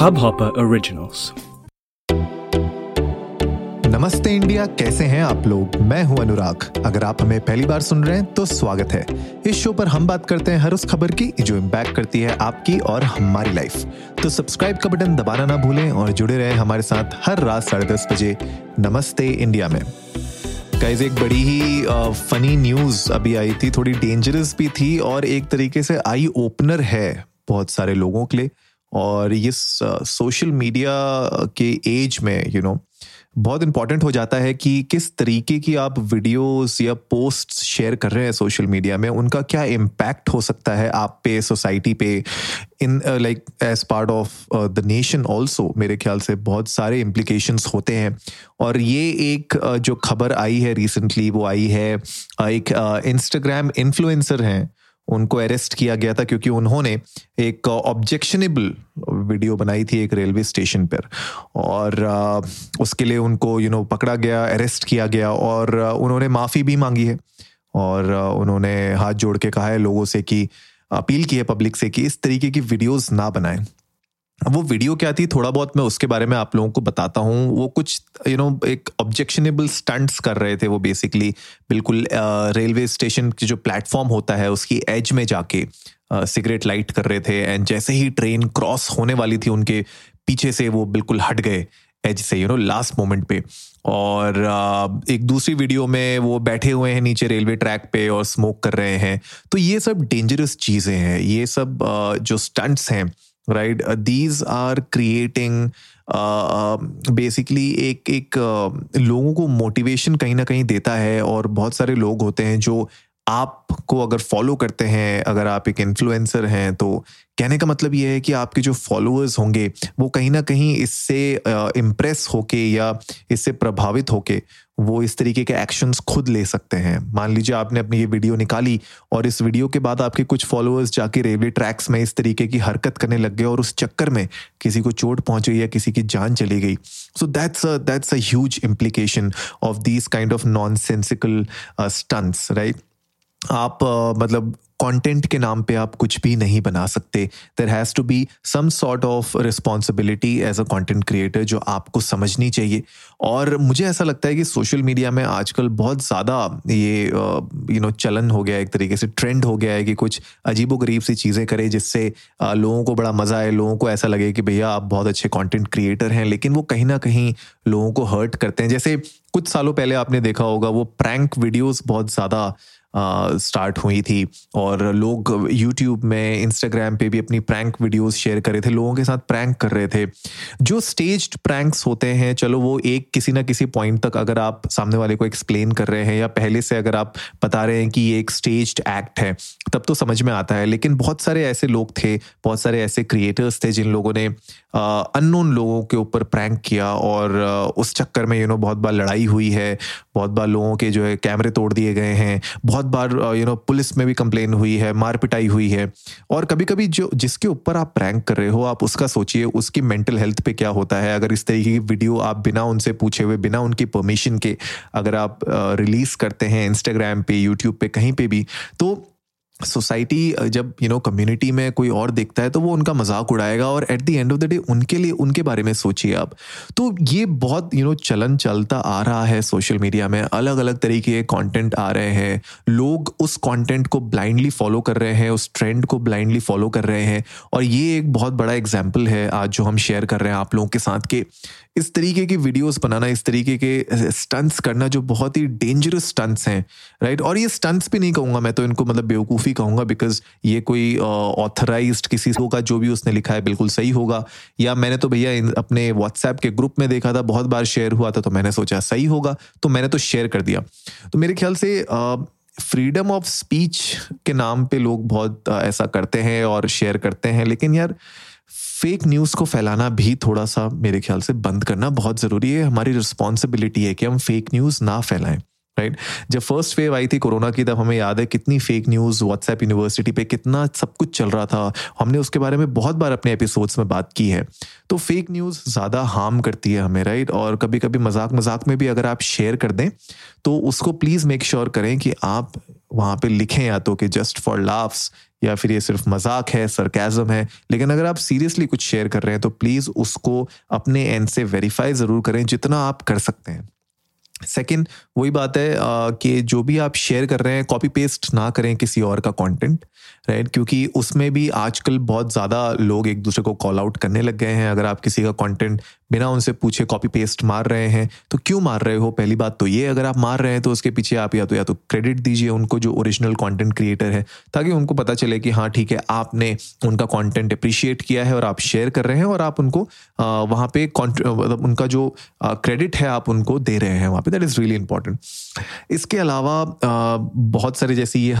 Hubhopper Originals. नमस्ते India, कैसे हैं आप लोग? मैं हूँ अनुराग। अगर आप हमें पहली बार सुन रहे हैं तो स्वागत है। इस शो पर हम बात करते हैं हर उस खबर की जो इम्पैक्ट करती है आपकी और हमारी लाइफ तो सब्सक्राइब का बटन दबाना ना भूलें और जुड़े रहें हमारे साथ हर रात साढ़े दस बजे नमस्ते इंडिया में। गाइज़ एक बड़ी ही फनी न्यूज़ अभी आई थी, थोड़ी डेंजरस भी थी और एक तरीके से आई ओपनर है बहुत सारे लोगों के लिए। और ये सोशल मीडिया के एज में यू you नो know, बहुत इंपॉर्टेंट हो जाता है कि किस तरीके की आप वीडियोस या पोस्ट शेयर कर रहे हैं सोशल मीडिया में उनका क्या इम्पैक्ट हो सकता है आप पे सोसाइटी पे in like as part of the nation also मेरे ख्याल से बहुत सारे इम्प्लीकेशंस होते हैं। और ये एक uh, जो खबर आई है रिसेंटली वो आई है uh, एक इंस्टाग्राम uh, इन्फ्लुएंसर हैं उनको अरेस्ट किया गया था क्योंकि उन्होंने एक ऑब्जेक्शनेबल वीडियो बनाई थी एक रेलवे स्टेशन पर। और उसके लिए उनको यू नो पकड़ा गया अरेस्ट किया गया और उन्होंने माफ़ी भी मांगी है। और उन्होंने हाथ जोड़ के कहा है लोगों से कि अपील की है पब्लिक से कि इस तरीके की वीडियोस ना बनाएँ। वो वीडियो क्या थी? थोड़ा बहुत मैं उसके बारे में आप लोगों को बताता हूँ। वो कुछ यू you नो know, एक ऑब्जेक्शनेबल स्टंट्स कर रहे थे वो बेसिकली बिल्कुल रेलवे स्टेशन की जो प्लेटफॉर्म होता है उसकी एज में जाके सिगरेट लाइट कर रहे थे एंड जैसे ही ट्रेन क्रॉस होने वाली थी उनके पीछे से वो बिल्कुल हट गए एज से यू नो लास्ट मोमेंट पे। और एक दूसरी वीडियो में वो बैठे हुए हैं नीचे रेलवे ट्रैक पे और स्मोक कर रहे हैं। तो ये सब डेंजरस चीज़ें हैं। ये सब जो स्टंट्स हैं right these are creating basically एक एक uh, लोगों को मोटिवेशन कहीं ना कहीं देता है और बहुत सारे लोग होते हैं जो आपको अगर फॉलो करते हैं, अगर आप एक इन्फ्लुएंसर हैं तो कहने का मतलब ये है कि आपके जो फॉलोअर्स होंगे, वो कहीं ना कहीं इससे इम्प्रेस होके या इससे प्रभावित होके, वो इस तरीके के एक्शंस खुद ले सकते हैं। मान लीजिए आपने अपनी ये वीडियो निकाली और इस वीडियो के बाद आपके कुछ फॉलोअर्स जाके रेलवे ट्रैक्स में इस तरीके की हरकत करने लग गए और उस चक्कर में किसी को चोट पहुँच गई या किसी की जान चली गई। So that's that's a huge implication of these kind of nonsensical stunts right आप uh, मतलब कंटेंट के नाम पे आप कुछ भी नहीं बना सकते। There has to be some sort of responsibility as a content creator जो आपको समझनी चाहिए। और मुझे ऐसा लगता है कि सोशल मीडिया में आजकल बहुत ज़्यादा ये यू नो चलन हो गया है एक तरीके से ट्रेंड हो गया है कि कुछ अजीबो गरीब सी चीज़ें करें जिससे लोगों को बड़ा मज़ा आए लोगों को ऐसा लगे कि भैया आप बहुत अच्छे कॉन्टेंट क्रिएटर हैं लेकिन वो कहीं ना कहीं लोगों को हर्ट करते हैं। जैसे कुछ सालों पहले आपने देखा होगा वो प्रैंक वीडियोज़ बहुत ज़्यादा स्टार्ट हुई थी और लोग यूट्यूब में इंस्टाग्राम पे भी अपनी प्रैंक वीडियोस शेयर कर रहे थे, लोगों के साथ प्रैंक कर रहे थे। जो स्टेज्ड प्रैंक्स होते हैं, चलो वो एक किसी ना किसी पॉइंट तक अगर आप सामने वाले को एक्सप्लेन कर रहे हैं या पहले से अगर आप बता रहे हैं कि ये एक स्टेज्ड एक्ट है तब तो समझ में आता है। लेकिन बहुत सारे ऐसे लोग थे, बहुत सारे ऐसे क्रिएटर्स थे जिन लोगों ने अननोन लोगों के ऊपर प्रैंक किया और उस चक्कर में यू नो बहुत बार लड़ाई हुई है, बहुत बार लोगों के जो है कैमरे तोड़ दिए गए हैं, बहुत बार यू नो पुलिस में भी कंप्लेन हुई है मार पिटाई हुई है। और कभी कभी जो, जिसके ऊपर आप प्रैंक कर रहे हो, आप उसका सोचिए, उसकी मेंटल हेल्थ पे क्या होता है। अगर इस तरीके की वीडियो आप बिना उनसे पूछे हुए, बिना उनकी परमिशन के अगर आप रिलीज़ करते हैं इंस्टाग्राम पे यूट्यूब पे, कहीं पे भी तो सोसाइटी जब यू नो कम्युनिटी में कोई और देखता है तो वो उनका मज़ाक उड़ाएगा और at the end of the day उनके लिए उनके बारे में सोचिए आप। तो ये बहुत यू you नो know, चलन चलता आ रहा है सोशल मीडिया में। अलग अलग तरीके के कंटेंट आ रहे हैं। लोग उस कंटेंट को ब्लाइंडली फॉलो कर रहे हैं उस ट्रेंड को ब्लाइंडली फॉलो कर रहे हैं। और ये एक बहुत बड़ा एग्ज़ाम्पल है आज जो हम शेयर कर रहे हैं आप लोगों के साथ के। इस तरीके की वीडियोस बनाना, इस तरीके के स्टंट्स करना जो बहुत ही डेंजरस स्टंट्स हैं राइट और ये स्टंट्स भी नहीं कहूँगा मैं तो इनको मतलब बेवकूफ़ी कहूँगा बिकॉज़ ये कोई ऑथराइज किसी का जो भी उसने लिखा है बिल्कुल सही होगा। या मैंने तो भैया अपने व्हाट्सएप के ग्रुप में देखा था, बहुत बार शेयर हुआ था तो मैंने सोचा सही होगा तो मैंने तो शेयर कर दिया। तो मेरे ख्याल से फ्रीडम ऑफ़ स्पीच के नाम पे लोग बहुत ऐसा करते हैं और शेयर करते हैं, लेकिन यार फेक न्यूज़ को फैलाना भी थोड़ा सा मेरे ख्याल से बंद करना बहुत ज़रूरी है। हमारी रिस्पॉन्सिबिलिटी है कि हम फेक न्यूज़ ना फैलाएँ राइट जब फ़र्स्ट वेव आई थी कोरोना की, तब हमें याद है कितनी फेक न्यूज़ व्हाट्सएप यूनिवर्सिटी पे कितना सब कुछ चल रहा था। हमने उसके बारे में बहुत बार अपने एपिसोड्स में बात की है। तो फेक न्यूज़ ज़्यादा हार्म करती है हमें राइट और कभी कभी मज़ाक मज़ाक में भी अगर आप शेयर कर दें तो उसको प्लीज़ मेक श्योर करें कि आप वहाँ पे लिखें या तो कि जस्ट फॉर लाफ्स या फिर ये सिर्फ़ मज़ाक है सरकैज़म है, लेकिन अगर आप सीरियसली कुछ शेयर कर रहे हैं तो प्लीज़ उसको अपने एंड से वेरीफाई ज़रूर करें, जितना आप कर सकते हैं। सेकेंड वही बात है कि जो भी आप शेयर कर रहे हैं कॉपी पेस्ट ना करें किसी और का कंटेंट राइट right? क्योंकि उसमें भी आजकल बहुत ज़्यादा लोग एक दूसरे को कॉल आउट करने लग गए हैं। अगर आप किसी का कंटेंट बिना उनसे पूछे कॉपी पेस्ट मार रहे हैं तो क्यों मार रहे हो? पहली बात तो ये, अगर आप मार रहे हैं तो उसके पीछे आप या तो या तो क्रेडिट दीजिए उनको जो ओरिजिनल कंटेंट क्रिएटर है, ताकि उनको पता चले कि हाँ ठीक है, आपने उनका कंटेंट अप्रिशिएट किया है और आप शेयर कर रहे हैं और आप उनको वहाँ पे मतलब उनका जो क्रेडिट है, आप उनको दे रहे हैं वहाँ पे। दैट इज़ रियली इंपॉर्टेंट इसके अलावा बहुत सारे जैसे ये